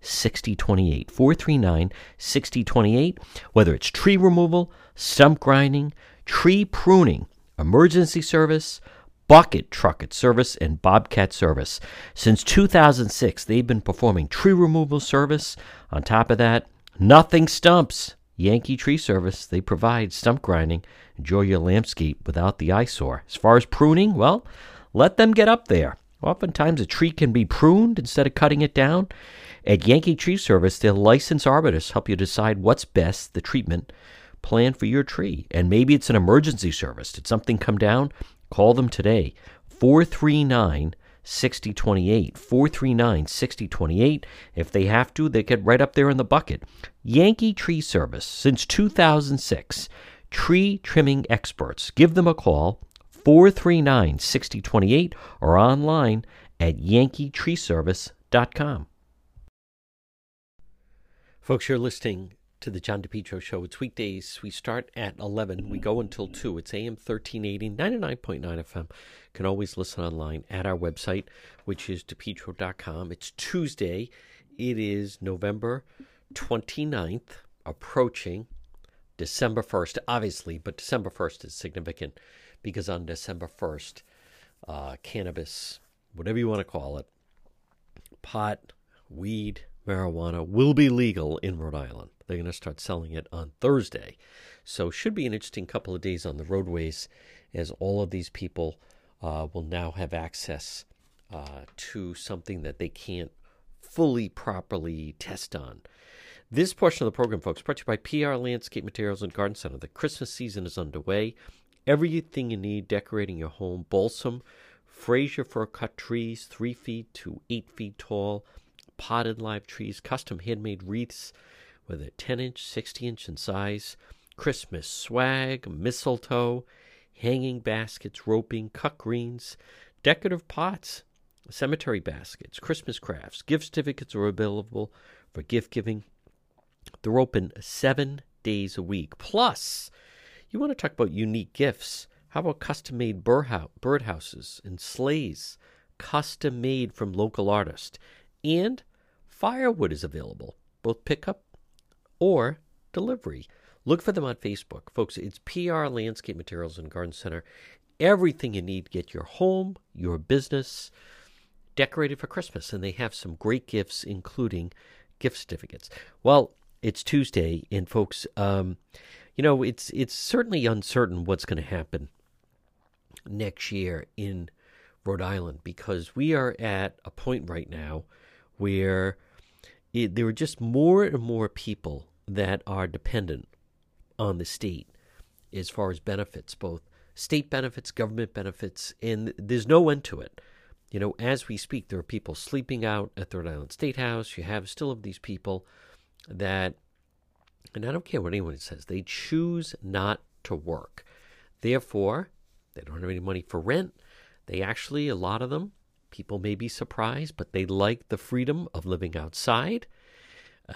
6028. 439 6028. Whether it's tree removal, stump grinding, tree pruning, emergency service, bucket trucket service, and bobcat service. Since 2006, they've been performing tree removal service. On top of that, nothing stumps. Yankee Tree Service, they provide stump grinding. Enjoy your landscape without the eyesore. As far as pruning, well, let them get up there. Oftentimes, a tree can be pruned instead of cutting it down. At Yankee Tree Service, their licensed arborists help you decide what's best, the treatment plan for your tree. And maybe it's an emergency service. Did something come down? Call them today. 439 6028. 439 6028. If they have to, they get right up there in the bucket. Yankee Tree Service, since 2006. Tree trimming experts. Give them a call. 439 6028 or online at yankeetreeservice.com. Folks, you're listening to the John DePetro Show. It's weekdays. We start at 11. We go until 2. It's AM 1380, 99.9 FM. You can always listen online at our website, which is depetro.com. It's Tuesday. It is November 29th, approaching December 1st, obviously, but December 1st is significant because on December 1st, uh, cannabis, whatever you want to call it, pot, weed, marijuana will be legal in Rhode Island. They're going to start selling it on Thursday. So, should be an interesting couple of days on the roadways as all of these people uh, will now have access uh, to something that they can't fully properly test on. This portion of the program, folks, brought to you by PR Landscape Materials and Garden Center. The Christmas season is underway. Everything you need decorating your home balsam, Fraser fir cut trees, three feet to eight feet tall, potted live trees, custom handmade wreaths, whether 10 inch, 60 inch in size, Christmas swag, mistletoe, hanging baskets, roping, cut greens, decorative pots, cemetery baskets, Christmas crafts, gift certificates are available for gift giving. They're open seven days a week. Plus, you want to talk about unique gifts. How about custom made birdhouses and sleighs, custom made from local artists? And Firewood is available, both pickup or delivery. Look for them on Facebook. Folks, it's PR Landscape Materials and Garden Center. Everything you need to get your home, your business decorated for Christmas. And they have some great gifts, including gift certificates. Well, it's Tuesday, and folks, um, you know, it's it's certainly uncertain what's going to happen next year in Rhode Island because we are at a point right now where it, there are just more and more people that are dependent on the state as far as benefits, both state benefits, government benefits, and there's no end to it. You know, as we speak, there are people sleeping out at the Rhode Island State House. You have still of these people that, and I don't care what anyone says, they choose not to work. Therefore, they don't have any money for rent. They actually, a lot of them, People may be surprised, but they like the freedom of living outside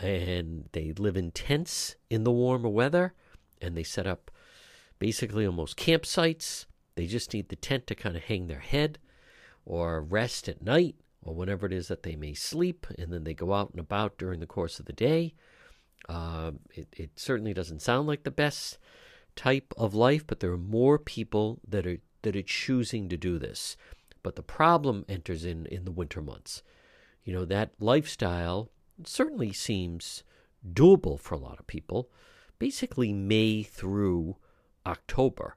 and they live in tents in the warmer weather and they set up basically almost campsites. They just need the tent to kind of hang their head or rest at night or whenever it is that they may sleep, and then they go out and about during the course of the day. Uh, it, it certainly doesn't sound like the best type of life, but there are more people that are that are choosing to do this. But the problem enters in in the winter months. You know, that lifestyle certainly seems doable for a lot of people, basically May through October.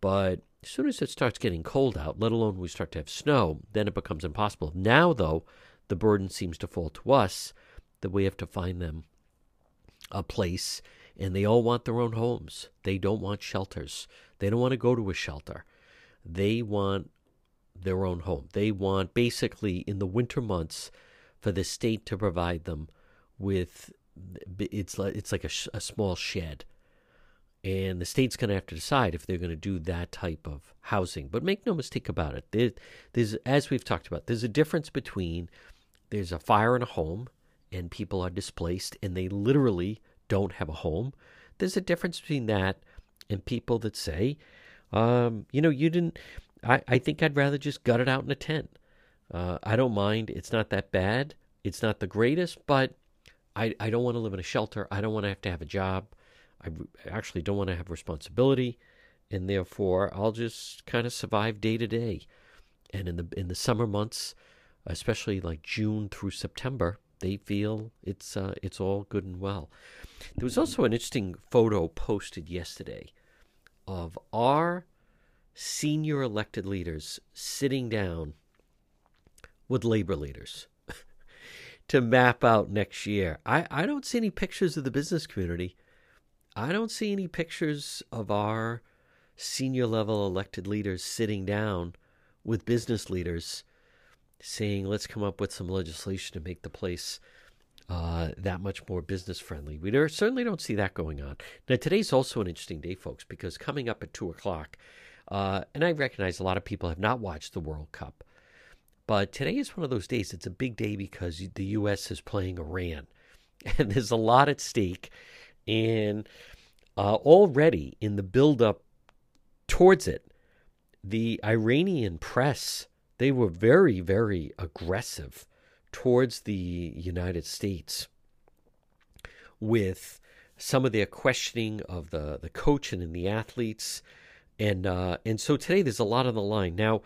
But as soon as it starts getting cold out, let alone we start to have snow, then it becomes impossible. Now, though, the burden seems to fall to us that we have to find them a place, and they all want their own homes. They don't want shelters. They don't want to go to a shelter. They want their own home. They want basically in the winter months for the state to provide them with it's like it's like a, a small shed, and the state's going to have to decide if they're going to do that type of housing. But make no mistake about it, there, there's as we've talked about, there's a difference between there's a fire in a home and people are displaced and they literally don't have a home. There's a difference between that and people that say, um, you know, you didn't. I, I think I'd rather just gut it out in a tent. Uh, I don't mind. It's not that bad. It's not the greatest, but I, I don't want to live in a shelter. I don't want to have to have a job. I actually don't want to have responsibility, and therefore I'll just kind of survive day to day. And in the in the summer months, especially like June through September, they feel it's uh, it's all good and well. There was also an interesting photo posted yesterday of our senior elected leaders sitting down with labor leaders to map out next year. I, I don't see any pictures of the business community. I don't see any pictures of our senior level elected leaders sitting down with business leaders saying, let's come up with some legislation to make the place uh, that much more business friendly. We certainly don't see that going on. Now, today's also an interesting day, folks, because coming up at 2 o'clock, uh, and I recognize a lot of people have not watched the World Cup, but today is one of those days. It's a big day because the U.S. is playing Iran, and there's a lot at stake. And uh, already in the build-up towards it, the Iranian press they were very, very aggressive towards the United States with some of their questioning of the, the coach and the athletes. And, uh, and so today there's a lot on the line. Now,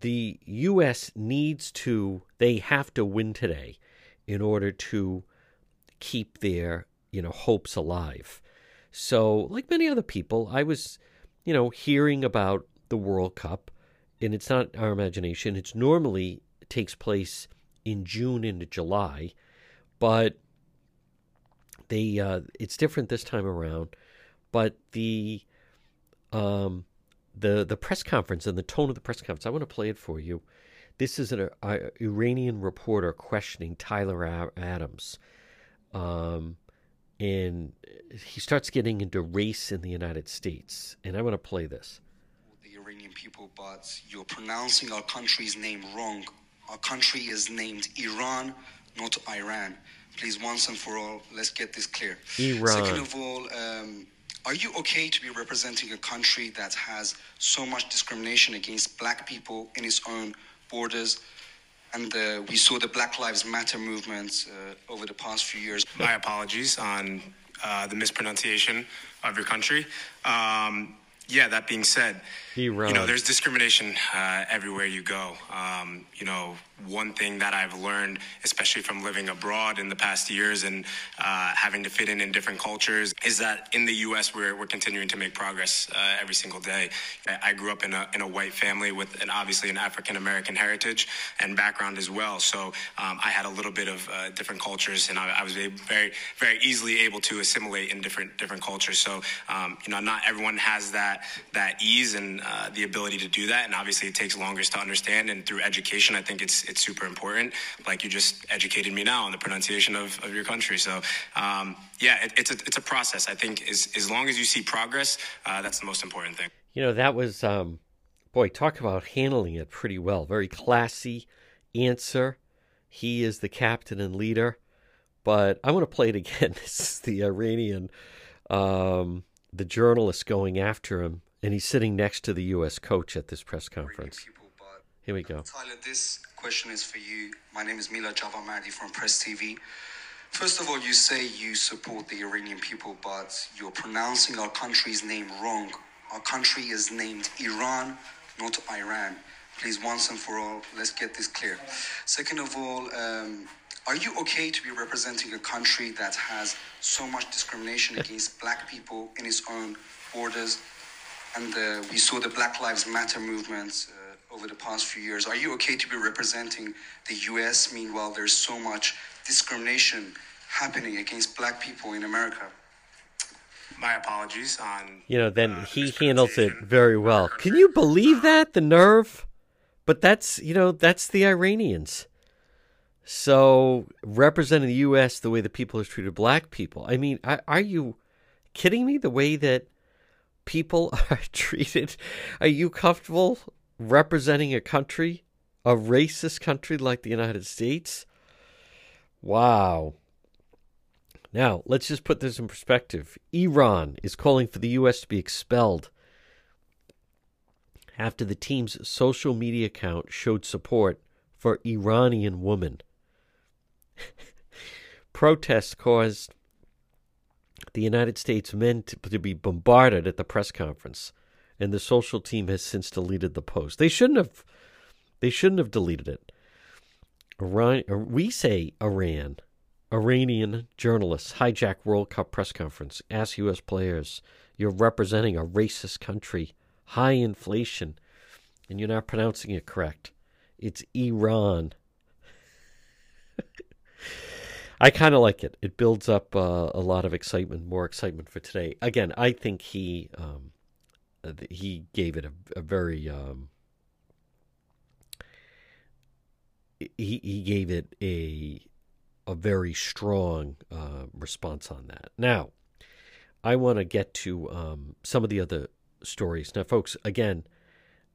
the U.S. needs to, they have to win today in order to keep their, you know, hopes alive. So, like many other people, I was, you know, hearing about the World Cup, and it's not our imagination. It's normally it takes place in June into July, but they uh, it's different this time around. But the um, the the press conference and the tone of the press conference, I want to play it for you. This is an uh, Iranian reporter questioning Tyler Adams, um, and he starts getting into race in the United States. And I want to play this. The Iranian people, but you're pronouncing our country's name wrong. Our country is named Iran, not Iran. Please, once and for all, let's get this clear. Iran. Second of all, um, are you okay to be representing a country that has so much discrimination against black people in its own borders? And uh, we saw the Black Lives Matter movement uh, over the past few years. My apologies on uh, the mispronunciation of your country. Um, yeah, that being said, you know, there's discrimination uh, everywhere you go. Um, you know, one thing that I've learned, especially from living abroad in the past years and uh, having to fit in in different cultures, is that in the U.S. we're, we're continuing to make progress uh, every single day. I grew up in a, in a white family with an, obviously an African American heritage and background as well. So um, I had a little bit of uh, different cultures, and I, I, was very very easily able to assimilate in different different cultures. So um, you know, not everyone has that that ease and uh, the ability to do that, and obviously it takes longer to understand. And through education, I think it's it's super important. Like you just educated me now on the pronunciation of, of your country. So um, yeah, it, it's a it's a process. I think as as long as you see progress, uh, that's the most important thing. You know, that was um, boy, talk about handling it pretty well. Very classy answer. He is the captain and leader. But I want to play it again. This is the Iranian, um, the journalist going after him, and he's sitting next to the U.S. coach at this press conference. Here we go. Tyler, this question is for you. My name is Mila Javamardi from Press TV. First of all, you say you support the Iranian people, but you're pronouncing our country's name wrong. Our country is named Iran, not Iran. Please, once and for all, let's get this clear. Second of all, um, are you okay to be representing a country that has so much discrimination against black people in its own borders? And uh, we saw the Black Lives Matter movement. Uh, over the past few years. Are you okay to be representing the US? Meanwhile, there's so much discrimination happening against black people in America. My apologies on. You know, then uh, he handles it very well. Can you believe that? The nerve? But that's, you know, that's the Iranians. So, representing the U.S. the way the people have treated black people. I mean, are you kidding me? The way that people are treated? Are you comfortable representing a country, a racist country like the United States? Wow. Now, let's just put this in perspective. Iran is calling for the U.S. to be expelled after the team's social media account showed support for Iranian women. Protests caused the United States men to, to, be bombarded at the press conference, and the social team has since deleted the post. They shouldn't have. They shouldn't have deleted it. Iran, we say Iran. Iranian journalists hijack World Cup press conference, ask U.S. players, "You're representing a racist country, high inflation, and you're not pronouncing it correct. It's Iran." I kind of like it. It builds up uh, a lot of excitement, more excitement for today. Again, I think he um, he gave it a, a very um, he he gave it a a very strong uh, response on that. Now, I want to get to um, some of the other stories. Now, folks, again,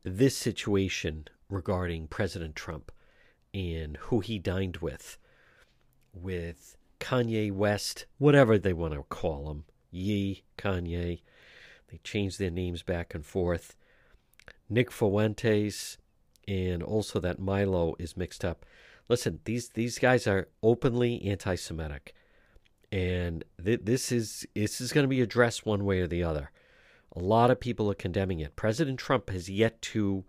this situation regarding President Trump and who he dined with with Kanye West, whatever they want to call him, Ye, Kanye. They change their names back and forth. Nick Fuentes, and also that Milo is mixed up. Listen, these these guys are openly anti-Semitic, and th- this is this is going to be addressed one way or the other. A lot of people are condemning it. President Trump has yet to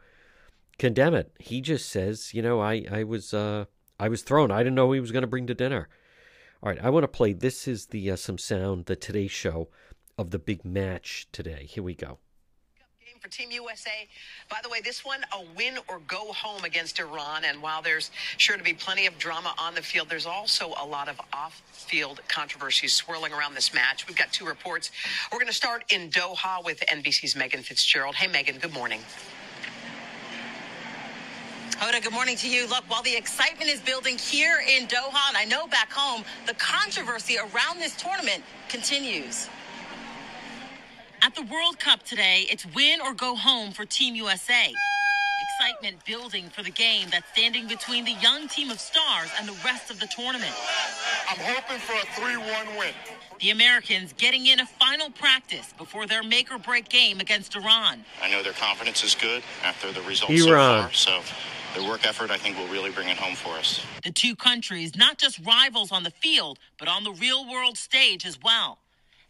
condemn it. He just says, you know, I I was uh, I was thrown. I didn't know he was going to bring to dinner. All right, I want to play. This is the uh, some sound, the Today Show of the big match today. Here we go game for Team USA. By the way, this one a win or go home against Iran. And while there's sure to be plenty of drama on the field, there's also a lot of off-field controversies swirling around this match. We've got two reports. We're going to start in Doha with NBC's Megan Fitzgerald. Hey, Megan. Good morning. Hoda, good morning to you. Look, while the excitement is building here in Doha, and I know back home, the controversy around this tournament continues. At the World Cup today, it's win or go home for Team USA. Excitement building for the game that's standing between the young team of stars and the rest of the tournament. I'm hoping for a 3 1 win. The Americans getting in a final practice before their make or break game against Iran. I know their confidence is good after the results Iran. so far, so their work effort, I think, will really bring it home for us. The two countries, not just rivals on the field, but on the real world stage as well.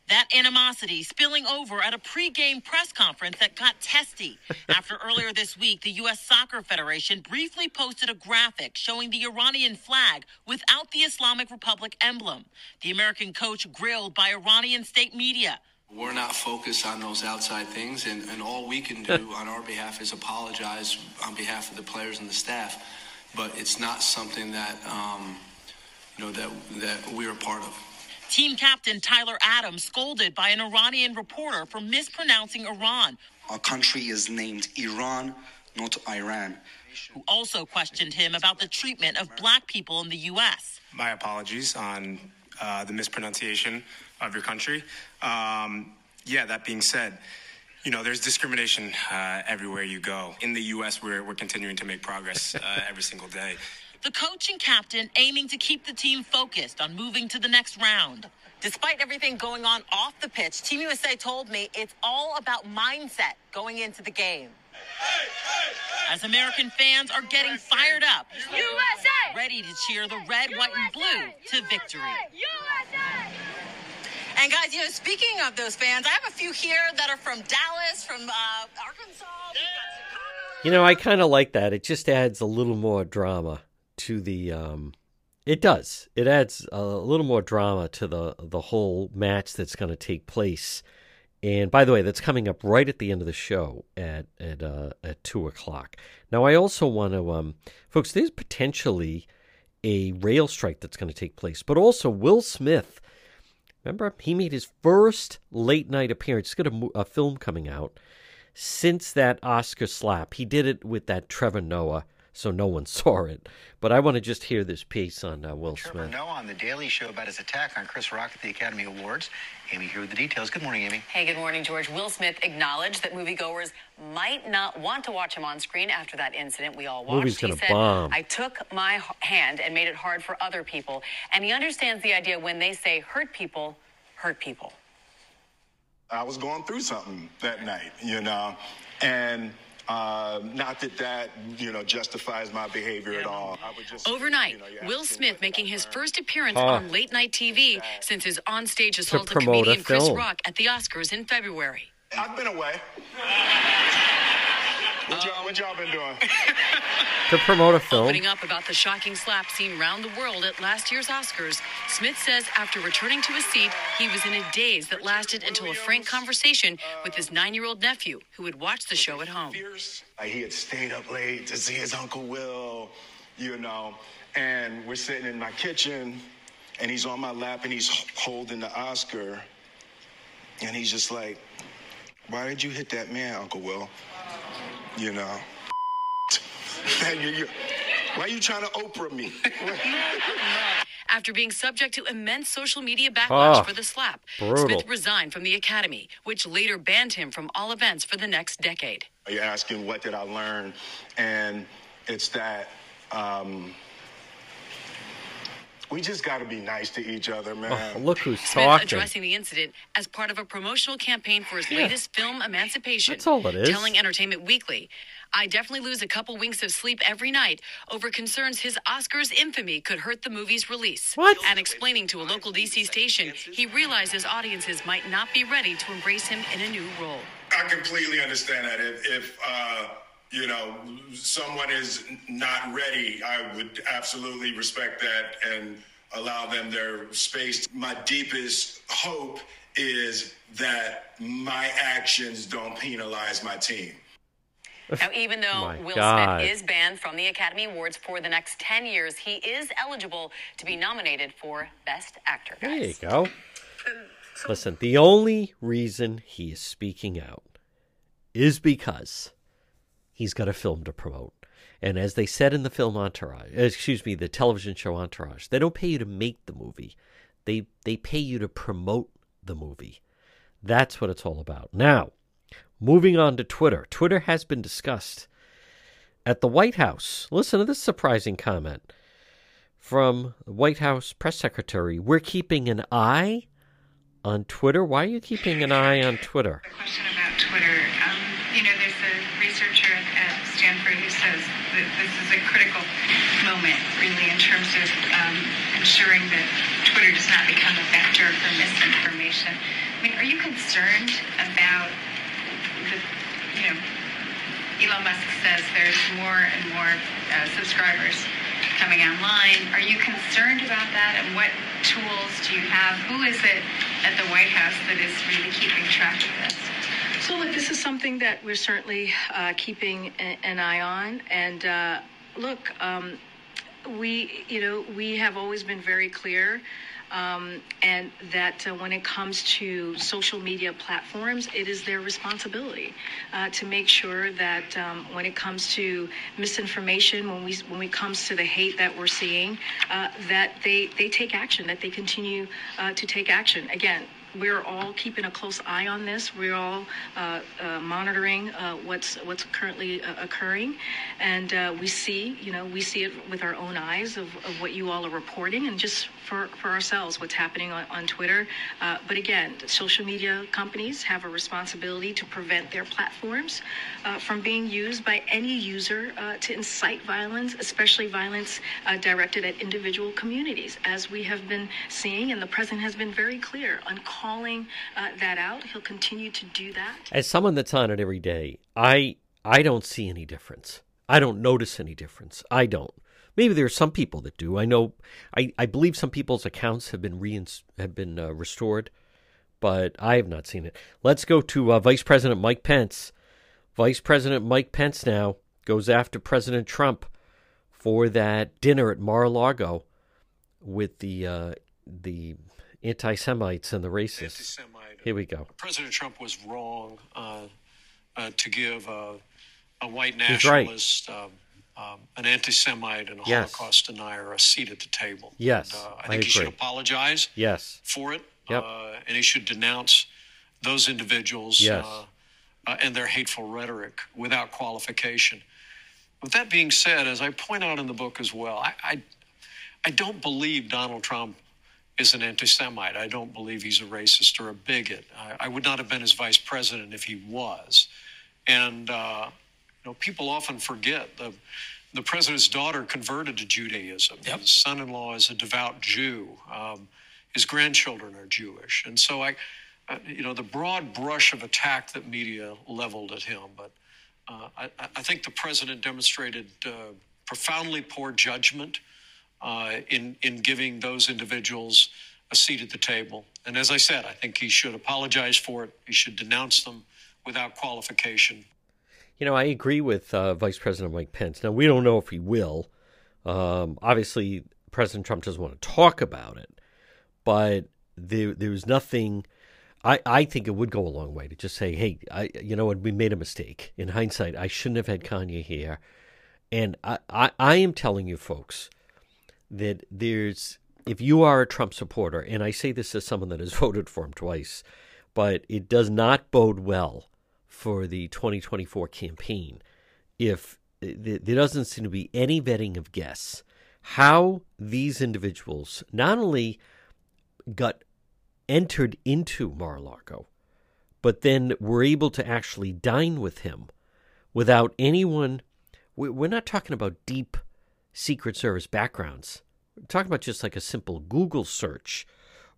That animosity spilling over at a pregame press conference that got testy after earlier this week, the U.S. Soccer Federation briefly posted a graphic showing the Iranian flag without the Islamic Republic emblem. The American coach grilled by Iranian state media. We're not focused on those outside things, and, and all we can do on our behalf is apologize on behalf of the players and the staff. But it's not something that um, you know that that we're a part of. Team captain Tyler Adams scolded by an Iranian reporter for mispronouncing Iran. Our country is named Iran, not Iran. Who also questioned him about the treatment of black people in the U.S. My apologies on uh, the mispronunciation of your country. Um, yeah, that being said, you know, there's discrimination uh, everywhere you go. In the U.S., we're, we're continuing to make progress uh, every single day. The coach and captain aiming to keep the team focused on moving to the next round. Despite everything going on off the pitch, Team USA told me it's all about mindset going into the game. As American fans are getting fired up, USA! ready to cheer the red, USA! white, and blue to victory. USA! And guys, you know, speaking of those fans, I have a few here that are from Dallas, from uh, Arkansas. You know, I kind of like that. It just adds a little more drama to the. Um, it does. It adds a little more drama to the the whole match that's going to take place. And by the way, that's coming up right at the end of the show at at uh, at two o'clock. Now, I also want to, um, folks. There's potentially a rail strike that's going to take place, but also Will Smith Remember, he made his first late night appearance. He's got a, a, film coming out since that Oscar slap. He did it with that Trevor Noah so no one saw it. But I want to just hear this piece on uh, Will Trevor Smith. Noah on the Daily Show about his attack on Chris Rock at the Academy Awards. Amy here with the details. Good morning, Amy. Hey, good morning, George. Will Smith acknowledged that moviegoers might not want to watch him on screen after that incident we all watched. Movie's gonna he said, bomb. I took my hand and made it hard for other people. And he understands the idea when they say hurt people, hurt people. I was going through something that night, you know, and uh, not that that you know justifies my behavior at all. I would just Overnight, you know, you Will Smith making his first appearance Huh. on late night TV since his onstage assault of comedian Chris. Rock at the Oscars in February. I've been away. What y'all, what y'all been doing? To promote a film. Opening up about the shocking slap seen round the world at last year's Oscars, Smith says after returning to his seat, he was in a daze that lasted until a frank conversation with his nine year old nephew who had watched the show at home. He had stayed up late to see his Uncle Will, you know, and we're sitting in my kitchen, and he's on my lap and he's holding the Oscar, and he's just like, "Why did you hit that man, Uncle Will?" You know. You- you- why are you trying to Oprah me? After being subject to immense social media backlash Ah, for the slap, brutal. Smith resigned from the Academy, which later banned him from all events for the next decade. You're asking what did I learn, and it's that um, we just got to be nice to each other, man. Oh, look who's Smith talking. addressing the incident as part of a promotional campaign for his latest film, Emancipation. That's all it is. Telling Entertainment Weekly, I definitely lose a couple winks of sleep every night over concerns his Oscars infamy could hurt the movie's release. What? And explaining to a local DC station, he realizes audiences might not be ready to embrace him in a new role. I completely understand that. If, if uh, you know, someone is not ready, I would absolutely respect that and allow them their space. My deepest hope is that my actions don't penalize my team. Now, even though My Will God. Smith is banned from the Academy Awards for the next 10 years, he is eligible to be nominated for Best Actor. There you go. Listen, the only reason he is speaking out is because he's got a film to promote. And as they said in the film Entourage, uh, excuse me, the television show Entourage, they don't pay you to make the movie. They they pay you to promote the movie. That's what it's all about. Now, moving on to Twitter. Twitter has been discussed at the White House. Listen to this surprising comment from the White House press secretary. We're keeping an eye on Twitter. Why are you keeping an eye on Twitter? A question about Twitter. Um, you know, there's a researcher at, Stanford who says that this is a critical moment, really, in terms of um, ensuring that Twitter does not become a vector for misinformation. I mean, are you concerned about the, you know, Elon Musk says there's more and more uh, subscribers coming online. Are you concerned about that? And what tools do you have? Who is it at the White House that is really keeping track of this? So, look, this is something that we're certainly uh, keeping an eye on. And uh, look, um, we, you know, we have always been very clear. Um, and that uh, when it comes to social media platforms, it is their responsibility uh, to make sure that um, when it comes to misinformation, when we when it comes to the hate that we're seeing, uh, that they they take action, that they continue uh, to take action. Again, we're all keeping a close eye on this. We're all uh, uh, monitoring uh, what's what's currently uh, occurring, and uh, we see, you know, we see it with our own eyes of, of what you all are reporting, and just for, for ourselves, what's happening on, on Twitter. Uh, but again, social media companies have a responsibility to prevent their platforms from being used by any user to incite violence, especially violence directed at individual communities, as we have been seeing, and the president has been very clear on calling uh, that out. He'll continue to do that. As someone that's on it every day, I I don't see any difference. I don't notice any difference. I don't. Maybe there are some people that do. I know. I, I believe some people's accounts have been reins have been uh, restored, but I have not seen it. Let's go to uh, Vice President Mike Pence. Vice President Mike Pence now goes after President Trump for that dinner at Mar-a-Lago with the uh, the anti-Semites and the racists. Here we go. President Trump was wrong uh, uh, to give uh, a white He's right. nationalist um, um, an anti-Semite and a yes. Holocaust denier a seat at the table. Yes, and, uh, I think I he should apologize. Yes, for it. Yep. Uh, and he should denounce those individuals yes. Uh, uh, and their hateful rhetoric without qualification. With that being said, as I point out in the book as well, I, I, I don't believe Donald Trump is an anti Semite. I don't believe he's a racist or a bigot. I, I, would not have been his vice president if he was. And, uh, you know, people often forget the, the president's daughter converted to Judaism. Yep. His son in law is a devout Jew. Um, his grandchildren are Jewish. And so I, uh, you know, the broad brush of attack that media leveled at him, but uh, I, I, think the president demonstrated uh, profoundly poor judgment uh, in in giving those individuals a seat at the table. And as I said, I think he should apologize for it. He should denounce them without qualification. You know, I agree with uh, Vice President Mike Pence. Now, we don't know if he will. Um, obviously, President Trump doesn't want to talk about it, but there, there's nothing I, I think it would go a long way to just say, hey, I you know what, we made a mistake. In hindsight, I shouldn't have had Kanye here. And I, I, I am telling you folks that there's if you are a Trump supporter, and I say this as someone that has voted for him twice, but it does not bode well for the 2024 campaign if there doesn't seem to be any vetting of guests. How these individuals not only got entered into Mar-a-Lago, but then were able to actually dine with him without anyone. We're not talking about deep Secret Service backgrounds. We're talking about just like a simple Google search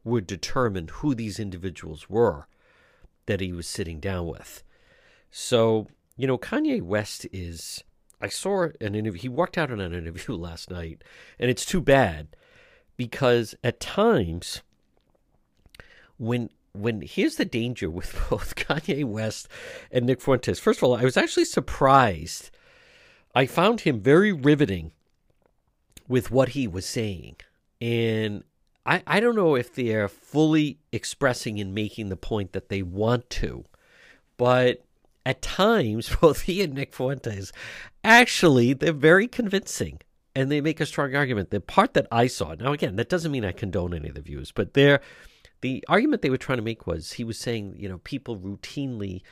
would determine who these individuals were that he was sitting down with. So, you know, Kanye West is. I saw an interview. He walked out on an interview last night, and it's too bad because at times when when here's the danger with both Kanye West and Nick Fuentes. First of all, I was actually surprised. I found him very riveting with what he was saying. And I, I don't know if they're fully expressing and making the point that they want to, but at times, both he and Nick Fuentes actually they're very convincing and they make a strong argument. The part that I saw, now again, that doesn't mean I condone any of the views, but they're the argument they were trying to make was he was saying, you know, people routinely.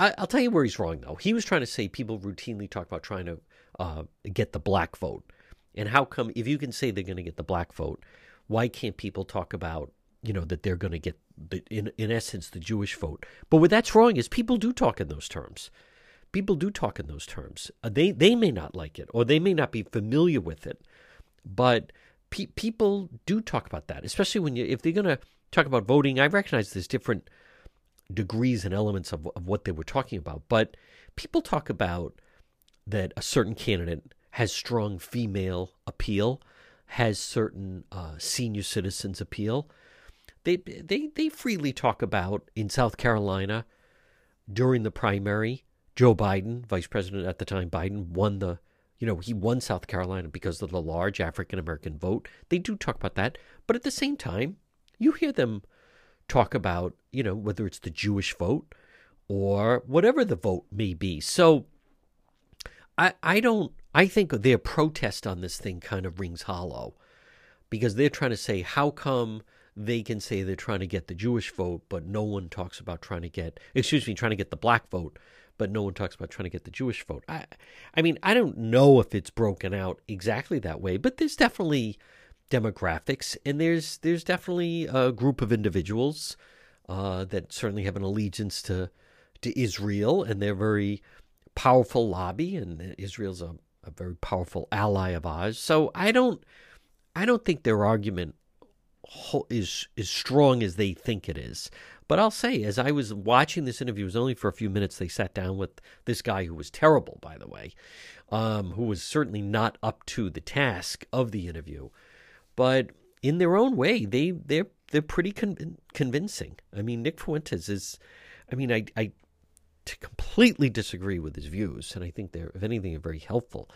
I, will tell you where he's wrong, though. He was trying to say people routinely talk about trying to uh, get the black vote. And how come, if you can say they're going to get the black vote, why can't people talk about, you know, that they're going to get, the, in, in essence, the Jewish vote? But what that's wrong is people do talk in those terms. People do talk in those terms. Uh, they, they may not like it or they may not be familiar with it, but pe- people do talk about that, especially when you, if they're going to talk about voting, I recognize there's different degrees and elements of, of what they were talking about, but people talk about that a certain candidate has strong female appeal, has certain uh, senior citizens appeal. They, they, they freely talk about in South Carolina during the primary. Joe Biden, vice president at the time, Biden won the, you know, he won South Carolina because of the large African American vote. They do talk about that. But at the same time, you hear them talk about, you know, whether it's the Jewish vote or whatever the vote may be. So I I don't I think their protest on this thing kind of rings hollow because they're trying to say how come they can say they're trying to get the Jewish vote, but no one talks about trying to get excuse me, trying to get the black vote, but no one talks about trying to get the Jewish vote. I I mean, I don't know if it's broken out exactly that way, but there's definitely demographics, and there's there's definitely a group of individuals uh, that certainly have an allegiance to to Israel, and they're very powerful lobby, and Israel's a, a very powerful ally of ours. So I don't I don't think their argument is as strong as they think it is. But I'll say, as I was watching this interview, it was only for a few minutes. They sat down with this guy who was terrible, by the way, um, who was certainly not up to the task of the interview but in their own way, they they're they're pretty con- convincing. I mean, Nick Fuentes is, I mean, I I completely disagree with his views, and I think they're, if anything, are very helpful.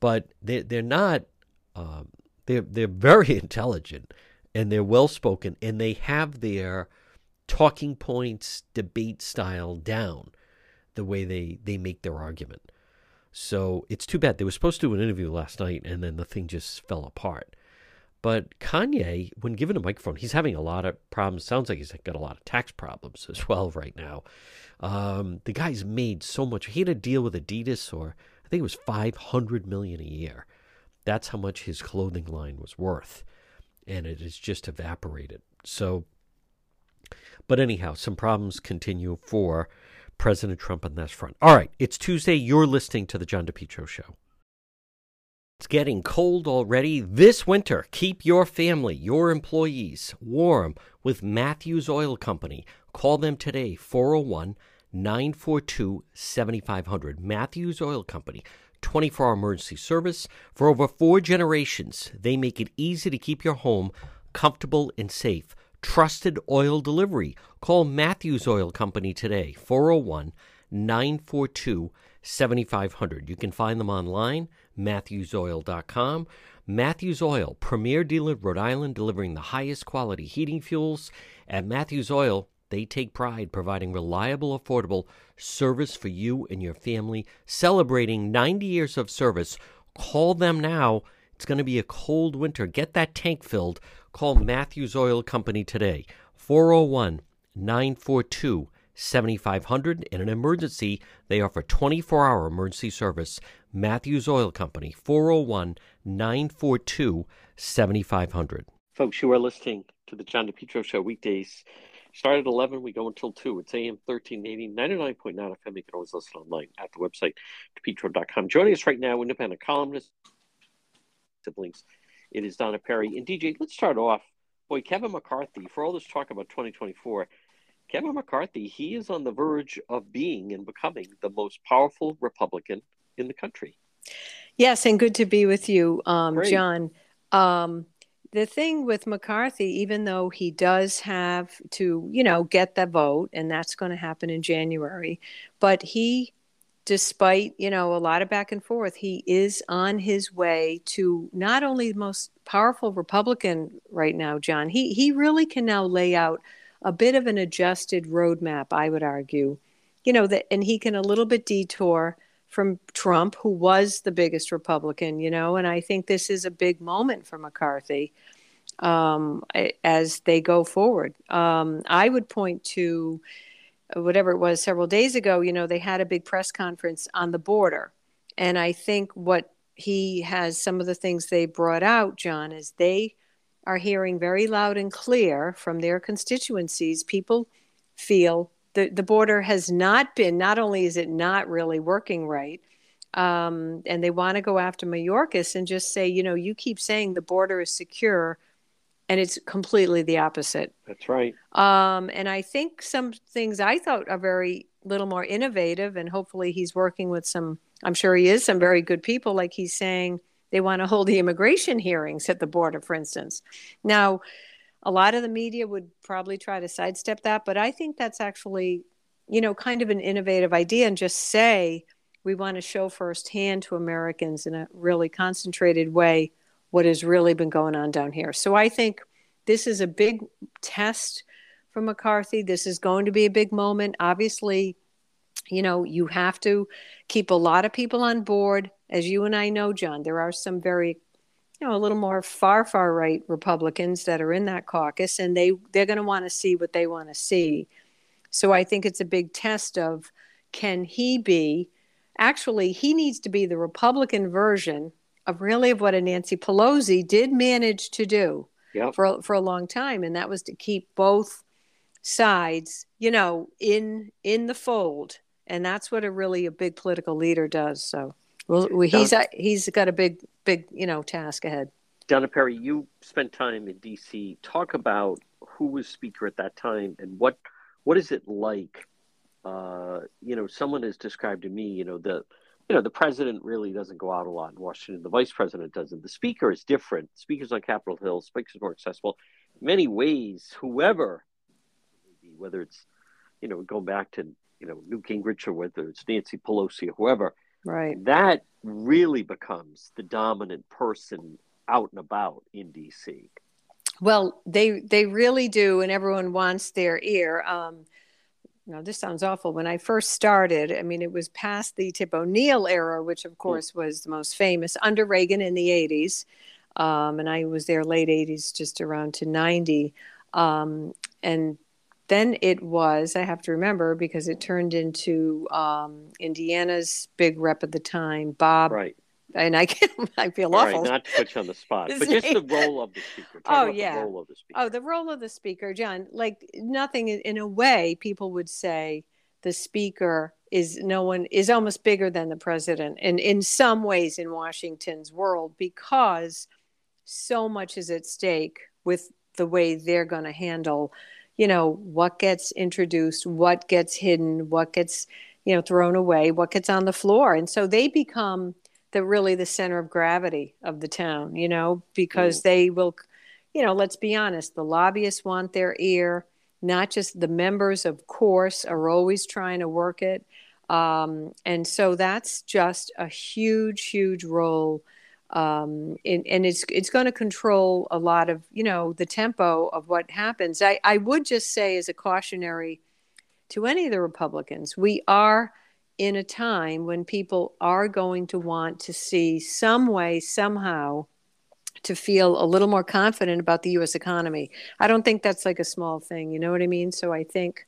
But they they're not. Um, they're they're very intelligent and they're well spoken, and they have their talking points, debate style down, the way they they make their argument. So it's too bad. They were supposed to do an interview last night, and then the thing just fell apart. But Kanye, when given a microphone, he's having a lot of problems. Sounds like he's got a lot of tax problems as well right now. Um, the guy's made so much. He had a deal with Adidas, or I think it was five hundred million a year. That's how much his clothing line was worth, and it has just evaporated. So, but anyhow, some problems continue for President Trump on that front. All right, it's Tuesday. You're listening to the John DePetro Show. It's getting cold already this winter. Keep your family, your employees warm with Matthews Oil Company. Call them today, 401 942 7500. Matthews Oil Company, 24 hour emergency service. For over four generations, they make it easy to keep your home comfortable and safe trusted oil delivery. Call Matthews Oil Company today, 401 942 7500. You can find them online, matthewsoil.com. Matthews Oil, premier dealer in Rhode Island, delivering the highest quality heating fuels. At Matthews Oil, they take pride providing reliable, affordable service for you and your family. Celebrating 90 years of service. Call them now. It's going to be a cold winter. Get that tank filled. Call Matthews Oil Company today, 401 942 7500. In an emergency, they offer 24 hour emergency service. Matthews Oil Company, 401 942 7500. Folks, you are listening to the John DePetro Show weekdays. Start at 11, we go until 2. It's AM 1380, 99.9 FM. You can always listen online at the website, depetro.com. Joining us right now, independent columnist, siblings it is Donna Perry. And DJ, let's start off. Boy, Kevin McCarthy, for all this talk about 2024, Kevin McCarthy, he is on the verge of being and becoming the most powerful Republican in the country. Yes, and good to be with you, um, John. Um, the thing with McCarthy, even though he does have to, you know, get the vote, and that's going to happen in January, but he despite you know a lot of back and forth he is on his way to not only the most powerful republican right now john he he really can now lay out a bit of an adjusted roadmap i would argue you know that and he can a little bit detour from trump who was the biggest republican you know and i think this is a big moment for mccarthy um, as they go forward um, i would point to whatever it was several days ago, you know, they had a big press conference on the border. And I think what he has, some of the things they brought out, John, is they are hearing very loud and clear from their constituencies. People feel the, the border has not been, not only is it not really working right, um, and they want to go after Mayorkas and just say, you know, you keep saying the border is secure and it's completely the opposite. That's right. Um, and I think some things I thought are very little more innovative, and hopefully he's working with some. I'm sure he is some very good people. Like he's saying, they want to hold the immigration hearings at the border, for instance. Now, a lot of the media would probably try to sidestep that, but I think that's actually, you know, kind of an innovative idea, and just say we want to show firsthand to Americans in a really concentrated way what has really been going on down here. So I think this is a big test for McCarthy. This is going to be a big moment. Obviously, you know, you have to keep a lot of people on board. As you and I know, John, there are some very, you know, a little more far, far right Republicans that are in that caucus, and they they're going to want to see what they want to see. So I think it's a big test of can he be actually he needs to be the Republican version of really of what a Nancy Pelosi did manage to do yep. for for a long time, and that was to keep both sides, you know, in in the fold, and that's what a really a big political leader does. So, well, he's Don, he's got a big big you know task ahead. Donna Perry, you spent time in D.C. Talk about who was speaker at that time and what what is it like? Uh, you know, someone has described to me, you know, the you know, the president really doesn't go out a lot in Washington. The vice president doesn't. The speaker is different. Speakers on Capitol Hill, speakers more accessible. In many ways, whoever, whether it's, you know, going back to, you know, Newt Gingrich or whether it's Nancy Pelosi or whoever, right? That really becomes the dominant person out and about in D.C. Well, they they really do, and everyone wants their ear. Um, now this sounds awful. When I first started, I mean, it was past the Tip O'Neill era, which of course was the most famous under Reagan in the 80s. Um, and I was there late 80s, just around to 90. Um, and then it was, I have to remember because it turned into um, Indiana's big rep at the time, Bob. Right. And I can I feel All awful. Right, not to put you on the spot, but just the role of the speaker. Talk oh yeah. The role of the speaker. Oh, the role of the speaker, John. Like nothing in a way, people would say the speaker is no one is almost bigger than the president, and in some ways in Washington's world because so much is at stake with the way they're going to handle you know what gets introduced what gets hidden what gets you know thrown away what gets on the floor and so they become the really the center of gravity of the town you know because mm. they will you know let's be honest the lobbyists want their ear not just the members of course are always trying to work it um, and so that's just a huge huge role um, and, and it's it's going to control a lot of you know the tempo of what happens. I, I would just say as a cautionary to any of the Republicans, we are in a time when people are going to want to see some way somehow to feel a little more confident about the U.S. economy. I don't think that's like a small thing. You know what I mean? So I think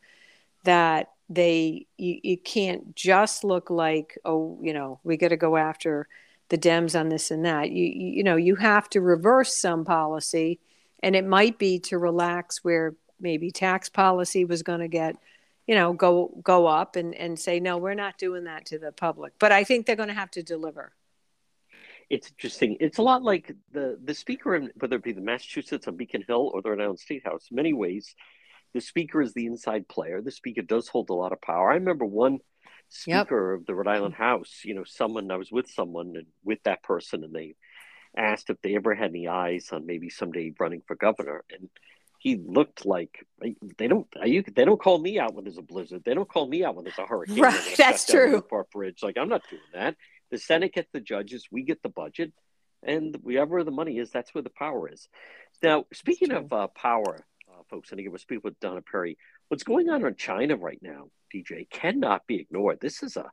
that they you, you can't just look like oh you know we got to go after the Dems on this and that. You, you know, you have to reverse some policy, and it might be to relax where maybe tax policy was going to get, you know, go go up and and say no, we're not doing that to the public. But I think they're going to have to deliver. It's interesting. It's a lot like the the speaker, in, whether it be the Massachusetts on Beacon Hill or the Rhode Island State House. In many ways, the speaker is the inside player. The speaker does hold a lot of power. I remember one speaker yep. of the Rhode Island House, you know, someone I was with someone and with that person, and they asked if they ever had any eyes on maybe someday running for governor, and he looked like they don't you, they don't call me out when there's a blizzard. They don't call me out when there's a hurricane. Right, that's true. Park Bridge, like I'm not doing that. The Senate gets the judges, we get the budget, and wherever the money is, that's where the power is. Now, speaking of uh, power, uh, folks, and again, we're speaking with Donna Perry. What's going on in China right now DJ, cannot be ignored. This is a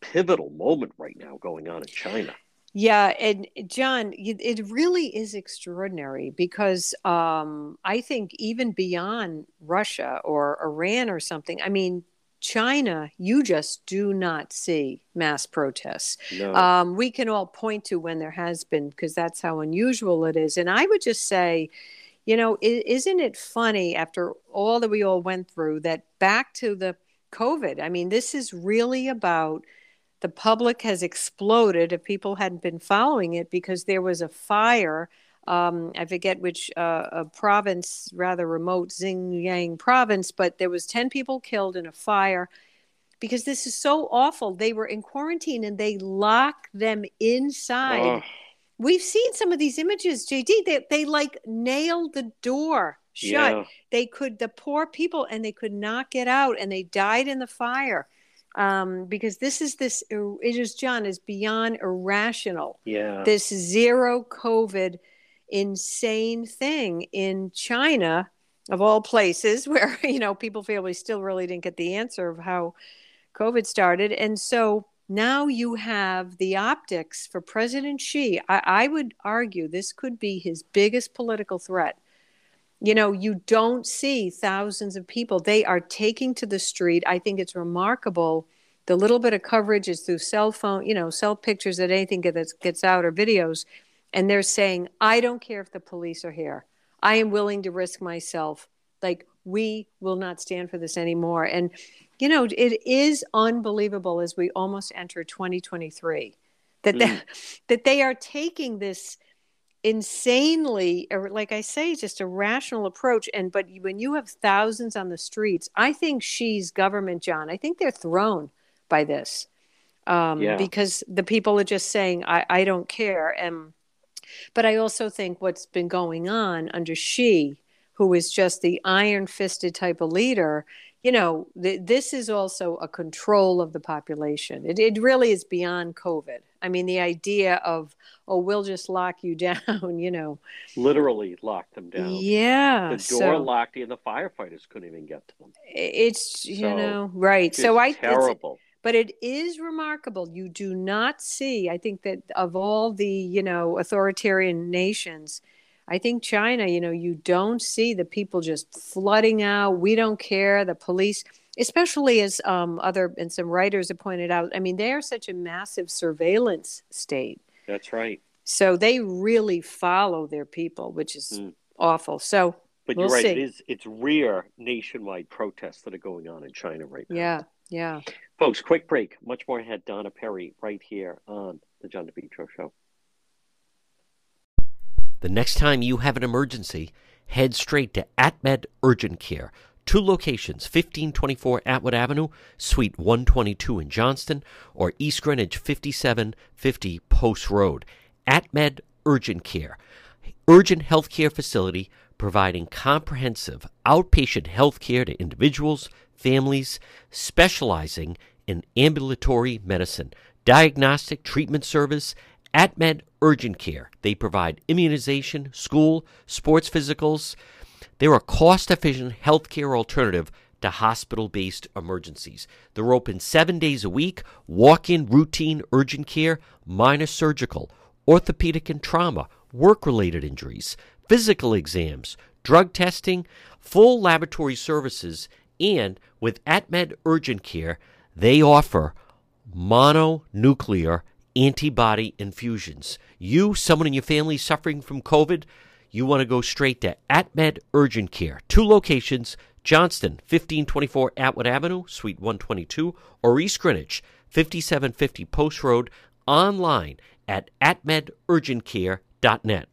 pivotal moment right now going on in China. Yeah, and John, it really is extraordinary because um, I think even beyond Russia or Iran or something, I mean, China, you just do not see mass protests. No. Um, we can all point to when there has been because that's how unusual it is. And I would just say, you know, isn't it funny after all that we all went through that back to the COVID. I mean, this is really about the public has exploded if people hadn't been following it because there was a fire. Um, I forget which uh, a province, rather remote Xinjiang province, but there was 10 people killed in a fire because this is so awful. They were in quarantine and they locked them inside. Oh. We've seen some of these images, JD. They, they like nailed the door shut. Yeah. They could, the poor people, and they could not get out, and they died in the fire um, because this is this. It is John is beyond irrational. Yeah, this zero COVID insane thing in China of all places, where you know people feel we still really didn't get the answer of how COVID started, and so now you have the optics for President Xi. I, I, would argue this could be his biggest political threat you know, you don't see thousands of people. They are taking to the street. I think it's remarkable. The little bit of coverage is through cell phone, you know, cell pictures that anything that gets out or videos. And they're saying, I don't care if the police are here. I am willing to risk myself. Like, we will not stand for this anymore. And, you know, it is unbelievable as we almost enter 2023 that, mm. that, that they are taking this insanely like i say just a rational approach and but when you have thousands on the streets i think Xi's government john i think they're thrown by this um, yeah. because the people are just saying I, I don't care and but i also think what's been going on under she who is just the iron fisted type of leader you know, th- this is also a control of the population. It, it really is beyond COVID. I mean, the idea of, oh, we'll just lock you down, you know. Literally lock them down. Yeah. The door so, locked and the firefighters couldn't even get to them. It's, you so, know, right. So I. Terrible. But it is remarkable. You do not see, I think that of all the, you know, authoritarian nations, I think China, you know, you don't see the people just flooding out. We don't care. The police, especially as um, other and some writers have pointed out, I mean, they are such a massive surveillance state. That's right. So they really follow their people, which is mm. awful. So, but we'll you're right. See. It is. It's rare nationwide protests that are going on in China right now. Yeah. Yeah. Folks, quick break. Much more ahead. Donna Perry right here on the John DePetro Show. The next time you have an emergency, head straight to AtMed Urgent Care. Two locations 1524 Atwood Avenue, Suite 122 in Johnston, or East Greenwich 5750 Post Road. AtMed Urgent Care. Urgent healthcare facility providing comprehensive outpatient health care to individuals, families, specializing in ambulatory medicine, diagnostic treatment service, AtMed Urgent Care. They provide immunization, school, sports physicals. They're a cost efficient healthcare alternative to hospital based emergencies. They're open seven days a week, walk in routine urgent care, minor surgical, orthopedic and trauma, work related injuries, physical exams, drug testing, full laboratory services, and with AtMed Urgent Care, they offer mononuclear antibody infusions. You, someone in your family suffering from COVID, you want to go straight to AtMed Urgent Care. Two locations Johnston, 1524 Atwood Avenue, Suite 122, or East Greenwich, 5750 Post Road, online at atmedurgentcare.net.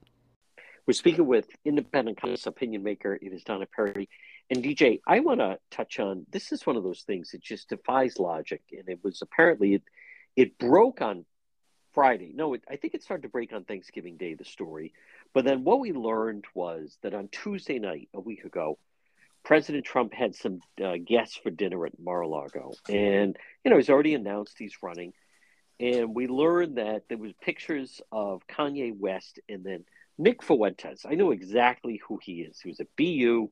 We're speaking with independent opinion maker. It is Donna Perry. And DJ, I want to touch on this is one of those things that just defies logic. And it was apparently, it, it broke on Friday. No, it, I think it started to break on Thanksgiving Day, the story. But then what we learned was that on Tuesday night, a week ago, President Trump had some uh, guests for dinner at Mar-a-Lago. And, you know, he's already announced he's running. And we learned that there was pictures of Kanye West and then Nick Fuentes. I know exactly who he is. He was at BU.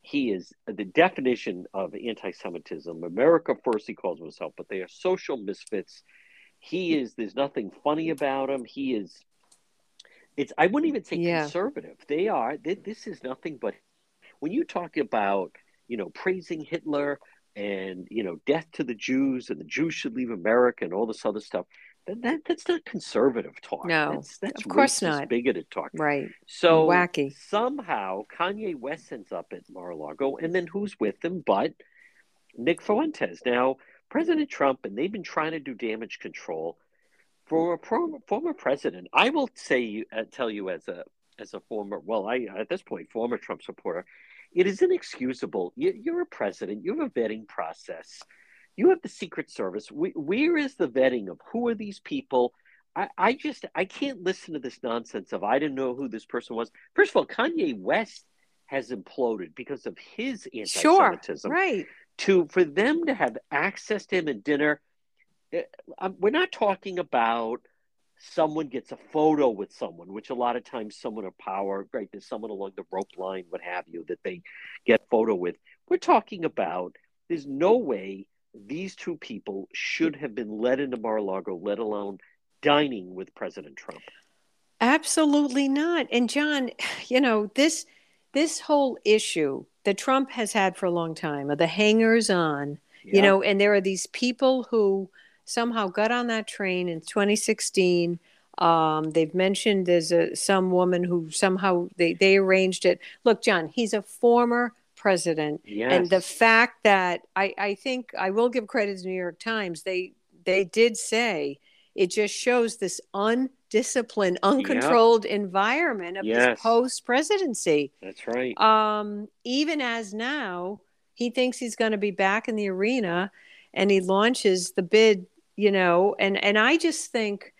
He is the definition of anti-Semitism. America first, he calls himself, but they are social misfits he is. There's nothing funny about him. He is. It's. I wouldn't even say yeah. conservative. They are. They, this is nothing but. When you talk about you know praising Hitler and you know death to the Jews and the Jews should leave America and all this other stuff. That, that that's not conservative talk. No, that's, that's of course racist, not. Bigoted talk. Right. So wacky. Somehow Kanye West ends up at Mar-a-Lago, and then who's with him? But Nick Fuentes. Now President Trump, and they've been trying to do damage control for a pro- former president. I will say, uh, tell you as a as a former, well, I at this point former Trump supporter, it is inexcusable. You, you're a president. You have a vetting process. You have the Secret Service. We, where is the vetting of who are these people? I, I just I can't listen to this nonsense of I didn't know who this person was. First of all, Kanye West has imploded because of his anti-Semitism. Sure, right to for them to have access to him at dinner eh, um, we're not talking about someone gets a photo with someone which a lot of times someone of power right there's someone along the rope line what have you that they get photo with. We're talking about there's no way these two people should have been led into mar-a-lago let alone dining with president trump. Absolutely not. And john you know this this whole issue that Trump has had for a long time of the hangers on, yeah. you know, and there are these people who somehow got on that train in 2016. Um, they've mentioned there's a, some woman who somehow they, they arranged it. Look, John, he's a former president. Yes. And the fact that I, I think I will give credit to the New York Times, they they did say it just shows this undisciplined, uncontrolled yep. environment of yes. this post presidency. That's right. Um, even as now he thinks he's going to be back in the arena and he launches the bid, you know, and, and I just think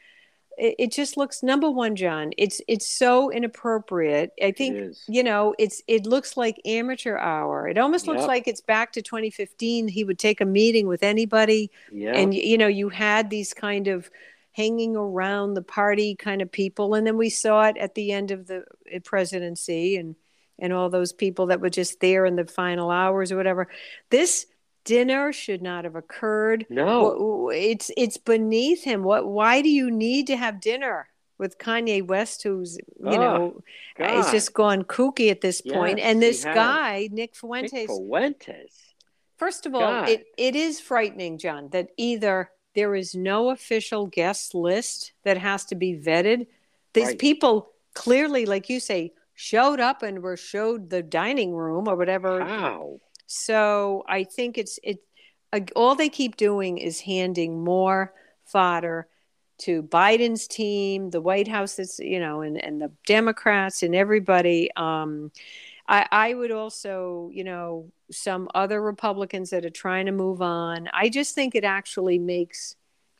it, it, just looks number one, John. It's it's so inappropriate. I think you know it's it looks like amateur hour. It almost yep. looks like it's back to 2015. He would take a meeting with anybody, yep. and you know you had these kind of hanging around the party kind of people, and then we saw it at the end of the uh, presidency and and all those people that were just there in the final hours or whatever. This dinner should not have occurred. No, it's it's beneath him. What? Why do you need to have dinner with Kanye West, who's you oh, know God. is just gone kooky at this point, yes, and this guy Nick Fuentes. Nick Fuentes. First of all, it, it is frightening, John, that either there is no official guest list that has to be vetted. These right. people clearly, like you say, showed up and were showed the dining room or whatever. How? So I think it's it. Uh, all they keep doing is handing more fodder to Biden's team, the White House, that's you know, and and the Democrats and everybody. Um, I, I would also, you know, some other Republicans that are trying to move on. I just think it actually makes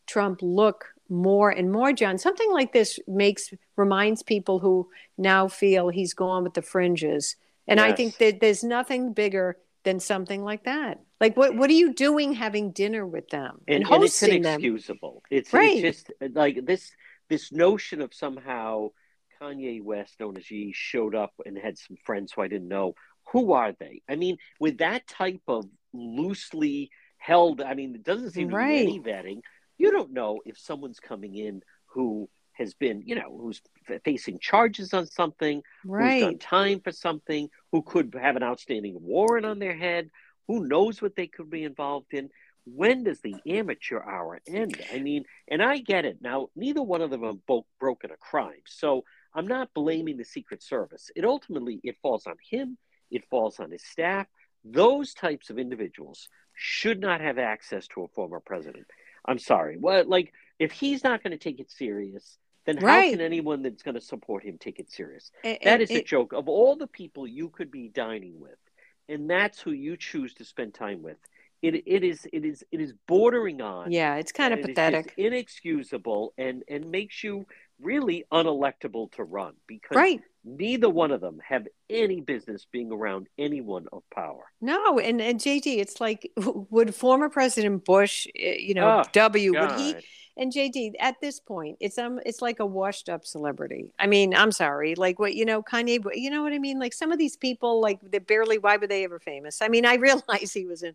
Trump look more and more, John. Something like this makes reminds people who now feel he's gone with the fringes. And yes. I think that there's nothing bigger than something like that. Like what what are you doing having dinner with them and, and hosting and it's inexcusable. Them? It's, right. it's just like this this notion of somehow Kanye West, known as Ye, showed up and had some friends who I didn't know. Who are they? I mean, with that type of loosely held, I mean, it doesn't seem right. to be any vetting. You don't know if someone's coming in who has been, you know, who's facing charges on something, right. who's done time for something, who could have an outstanding warrant on their head, who knows what they could be involved in. When does the amateur hour end? I mean, and I get it. Now, neither one of them have both broken a crime. So I'm not blaming the Secret Service. It ultimately it falls on him, it falls on his staff. Those types of individuals should not have access to a former president. I'm sorry. What like if he's not going to take it serious, then right. how can anyone that's going to support him take it serious? And, that is a joke. Of all the people you could be dining with, and that's who you choose to spend time with. It, it is it is it is bordering on yeah it's kind of pathetic inexcusable and and makes you really unelectable to run because right. neither one of them have any business being around anyone of power. No, and and JD, it's like would former President Bush, eh, you know, oh, W, God. would he? And JD, at this point, it's um, it's like a washed up celebrity. I mean, I'm sorry, like what you know, Kanye. You know what I mean? Like some of these people, like they barely. Why were they ever famous? I mean, I realize he was a,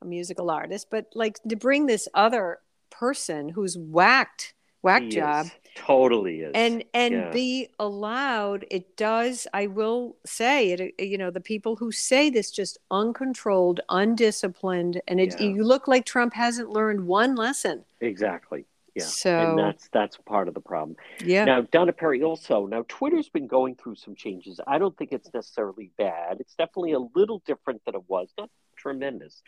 a musical artist, but like to bring this other person who's whacked whack he job. Is. Totally is. And and yeah. be allowed. It does. I will say it. Uh, you know, the people who say this just uncontrolled, undisciplined, and it, yeah. you look like Trump hasn't learned one lesson. Exactly. Yeah. So and that's that's part of the problem. Yeah. Now, Donna Perry also. Now, Twitter's been going through some changes. I don't think it's necessarily bad. It's definitely a little different than it was. Not tremendous,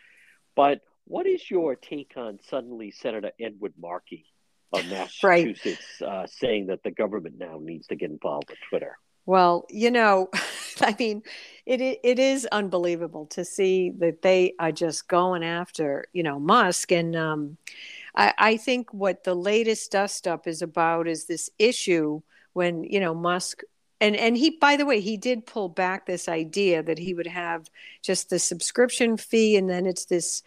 but what is your take on suddenly Senator Edward Markey of Massachusetts right. uh, saying that the government now needs to get involved with Twitter. Well, you know, I mean, it it is unbelievable to see that they are just going after you know Musk, and um, I, I think what the latest dust up is about is this issue when you know Musk and and he by the way he did pull back this idea that he would have just the subscription fee and then it's this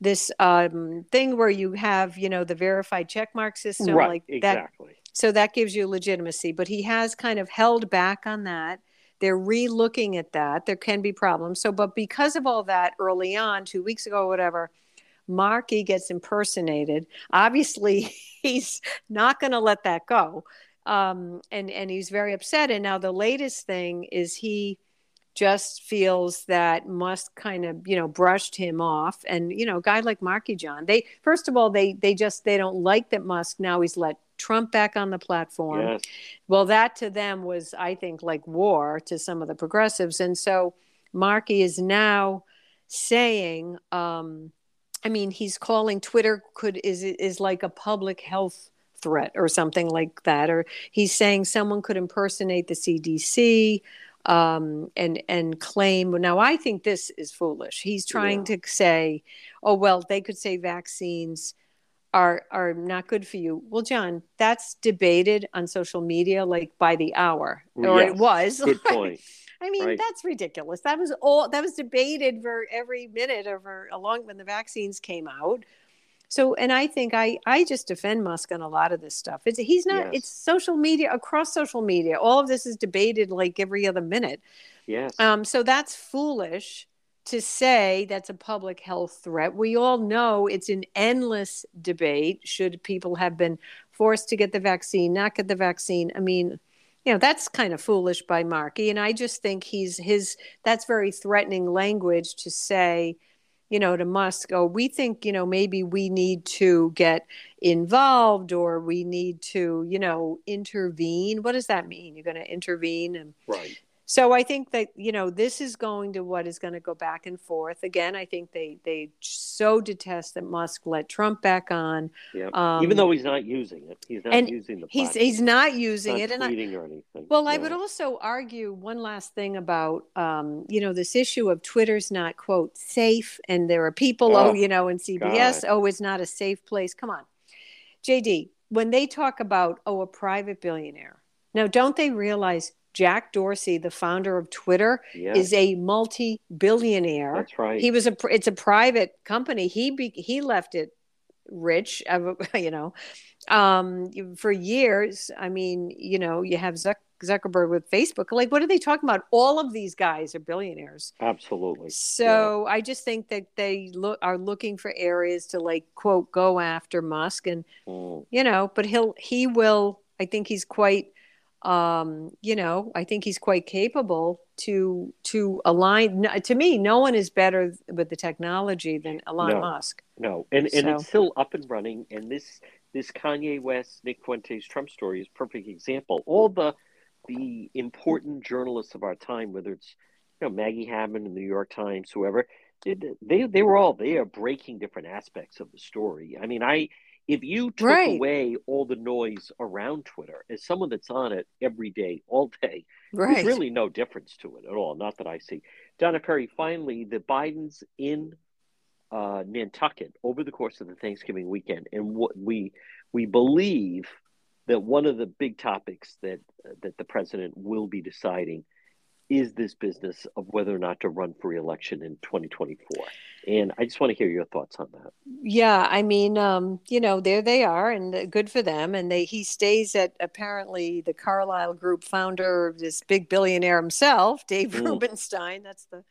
this um, thing where you have you know the verified checkmark system right, like exactly. that so that gives you legitimacy but he has kind of held back on that. They're re-looking at that. There can be problems. So but because of all that early on two weeks ago or whatever markey gets impersonated. Obviously he's not going to let that go. Um, and and he's very upset. And now the latest thing is he just feels that Musk kind of, you know, brushed him off. And, you know, a guy like Markey John, they, first of all, they, they just, they don't like that Musk now he's let Trump back on the platform. Yes. Well, that to them was, I think, like war to some of the progressives. And so Markey is now saying, um, I mean, he's calling Twitter could is is like a public health threat or something like that. Or he's saying someone could impersonate the CDC um, and and claim. Now, I think this is foolish. He's trying yeah. to say, "Oh well, they could say vaccines are are not good for you. Well, John, that's debated on social media like by the hour, or yes, it was. Good point. I mean, right. that's ridiculous. That was all that was debated for every minute over along when the vaccines came out. So, and I think I I just defend Musk on a lot of this stuff. It's he's not. Yes. It's social media across social media. All of this is debated like every other minute. Yes. Um. So that's foolish to say that's a public health threat. We all know it's an endless debate. Should people have been forced to get the vaccine, not get the vaccine? I mean, you know, that's kind of foolish by Markey. And I just think he's his that's very threatening language to say you know, to Musk, oh, we think, you know, maybe we need to get involved or we need to, you know, intervene. What does that mean? You're going to intervene and right. So I think that you know this is going to what is going to go back and forth again. I think they they so detest that Musk let Trump back on, yeah. Um, even though he's not using it. He's not using the. He's he's not using not it, and I, or anything. Well, I would also argue one last thing about um, you know this issue of Twitter's not quote safe, and there are people oh, oh you know in CBS God. oh it's not a safe place. Come on, JD, when they talk about oh a private billionaire. Now, don't they realize Jack Dorsey, the founder of Twitter, yes. is a multi-billionaire. That's right. He was a. It's a private company. He be, he left it rich. You know, um, for years. I mean, you know, you have Zuck, Zuckerberg with Facebook. Like, what are they talking about? All of these guys are billionaires. Absolutely. So yeah. I just think that they look are looking for areas to like quote go after Musk, and mm. you know, but he'll he will. I think he's quite um, you know, I think he's quite capable to to align. To me, no one is better with the technology than Elon no, Musk. No, and and so. it's still up and running. And this this Kanye West, Nick Fuentes Trump story is perfect example. All the the important journalists of our time, whether it's you know Maggie Hammond in the New York Times, whoever, they they, they were all there breaking different aspects of the story. I mean, I if you took right. away all the noise around Twitter, as someone that's on it every day, all day, right. there's really no difference to it at all. Not that I see. Donna Perry, finally, the Bidens in uh, Nantucket over the course of the Thanksgiving weekend, and what we we believe that one of the big topics that that the president will be deciding is this business of whether or not to run for reelection in 2024. And I just want to hear your thoughts on that. Yeah, I mean, um, you know, there they are, and good for them. And they he stays at apparently the Carlyle Group founder, this big billionaire himself, Dave mm. Rubenstein. That's the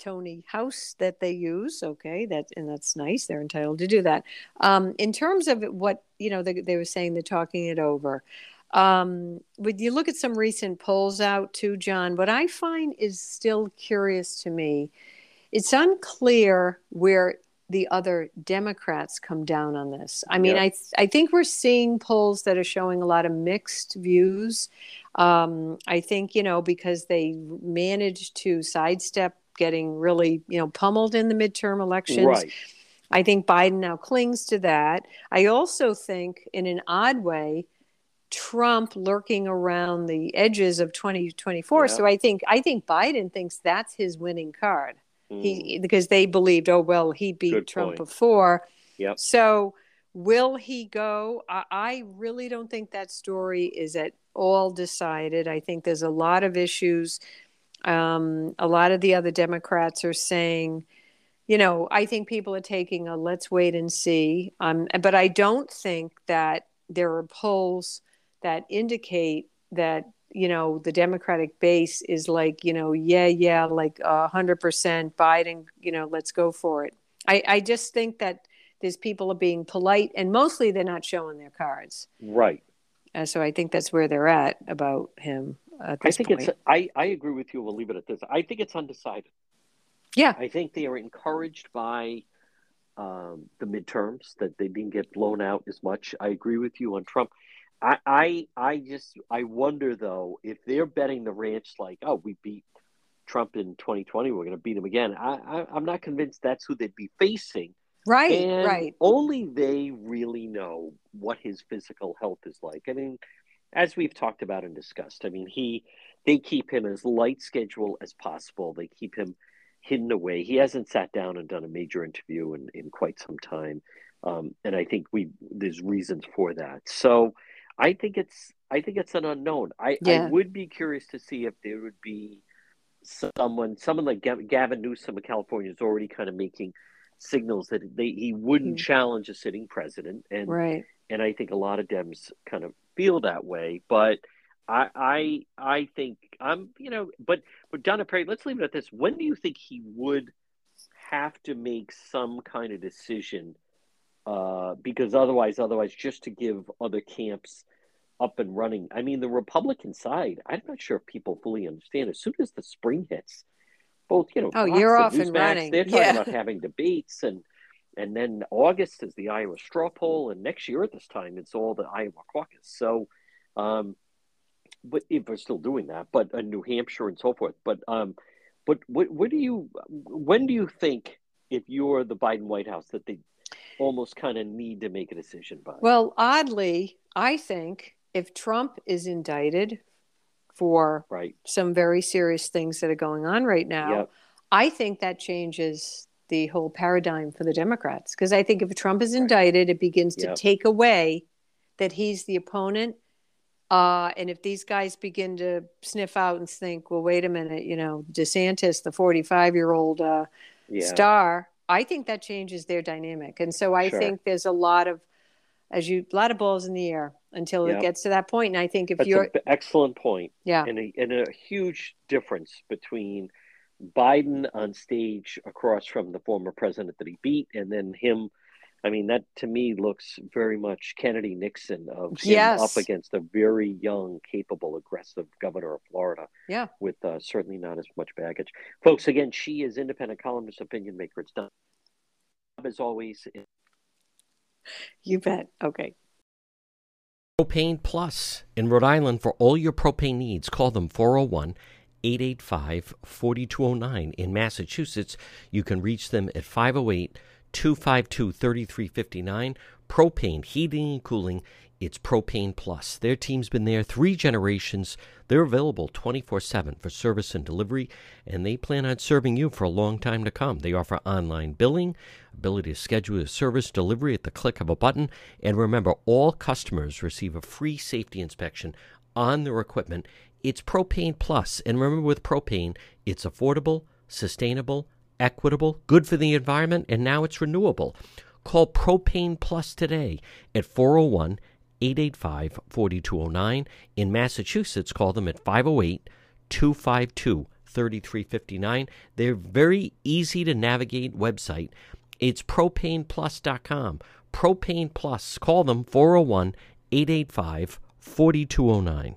Tony House that they use. Okay, that and that's nice. They're entitled to do that. Um, in terms of what you know, they, they were saying they're talking it over. Um, when you look at some recent polls out too, John, what I find is still curious to me. It's unclear where the other Democrats come down on this. I mean, yep. I th- I think we're seeing polls that are showing a lot of mixed views. Um, I think you know because they managed to sidestep getting really you know pummeled in the midterm elections. Right. I think Biden now clings to that. I also think, in an odd way, Trump lurking around the edges of 2024. Yeah. So I think I think Biden thinks that's his winning card. Mm. He because they believed, oh well, he beat Good Trump point. before. Yep. So will he go? I, I really don't think that story is at all decided. I think there's a lot of issues. Um, a lot of the other Democrats are saying, you know, I think people are taking a let's wait and see. Um, but I don't think that there are polls that indicate that you know the democratic base is like you know yeah yeah like a hundred percent biden you know let's go for it. I i just think that there's people are being polite and mostly they're not showing their cards. Right. And so i think that's where they're at about him i think point. it's i i agree with you. We'll leave it at this. I think it's undecided. Yeah. I think they are encouraged by um, the midterms that they didn't get blown out as much. I agree with you on trump I, I I just I wonder though if they're betting the ranch like oh we beat Trump in 2020 we're going to beat him again I, I am not convinced that's who they'd be facing right and right only they really know what his physical health is like I mean as we've talked about and discussed I mean he they keep him as light schedule as possible they keep him hidden away. He hasn't sat down and done a major interview in, in quite some time. Um, and I think we there's reasons for that. So I think it's I think it's an unknown. I, yeah. I would be curious to see if there would be someone someone like Gavin Newsom of California is already kind of making signals that they, he wouldn't mm-hmm. challenge a sitting president, and right. and I think a lot of Dems kind of feel that way. But I I I think I'm you know, but but Donna Perry, let's leave it at this. When do you think he would have to make some kind of decision? Uh, because otherwise, otherwise, just to give other camps up and running. I mean, the Republican side, I'm not sure if people fully understand. As soon as the spring hits, both you know, oh, you're off and running. They're talking yeah. about having debates, and and then August is the Iowa straw poll, and next year at this time it's all the Iowa caucus. So, um, but if we're still doing that, but uh, New Hampshire and so forth. But um, but what what do you when do you think if you're the Biden White House that they almost kind of need to make a decision by? Well, oddly, I think if Trump is indicted for right. some very serious things that are going on right now, yep. I think that changes the whole paradigm for the Democrats. Because I think if Trump is indicted, right. it begins yep. to take away that he's the opponent. Uh, and if these guys begin to sniff out and think, well, wait a minute, you know, DeSantis, the 45 year old uh, yeah. star, I think that changes their dynamic. And so I sure. think there's a lot of as you a lot of balls in the air until it gets to that point. And I think if That's you're an excellent point, yeah, and a, and a huge difference between Biden on stage across from the former president that he beat, and then him. I mean, that to me looks very much Kennedy Nixon of him yes. up against a very young, capable, aggressive governor of Florida. Yeah. With uh, certainly not as much baggage. Folks, again, she is independent columnist, opinion maker. It's done. As always, you bet. Okay. Propane Plus in Rhode Island for all your propane needs. Call them 401 885 4209. In Massachusetts, you can reach them at 508 252 3359. Propane Heating and Cooling it's Propane Plus. Their team's been there three generations. They're available 24 7 for service and delivery, and they plan on serving you for a long time to come. They offer online billing, ability to schedule a service delivery at the click of a button, and remember, all customers receive a free safety inspection on their equipment. It's Propane Plus, and remember, with propane, it's affordable, sustainable, equitable, good for the environment, and now it's renewable. Call Propane Plus today at 401 885 4209. In Massachusetts, call them at 508 252 3359. They're very easy to navigate website. It's propaneplus.com. Propane Plus. Call them 401 885 4209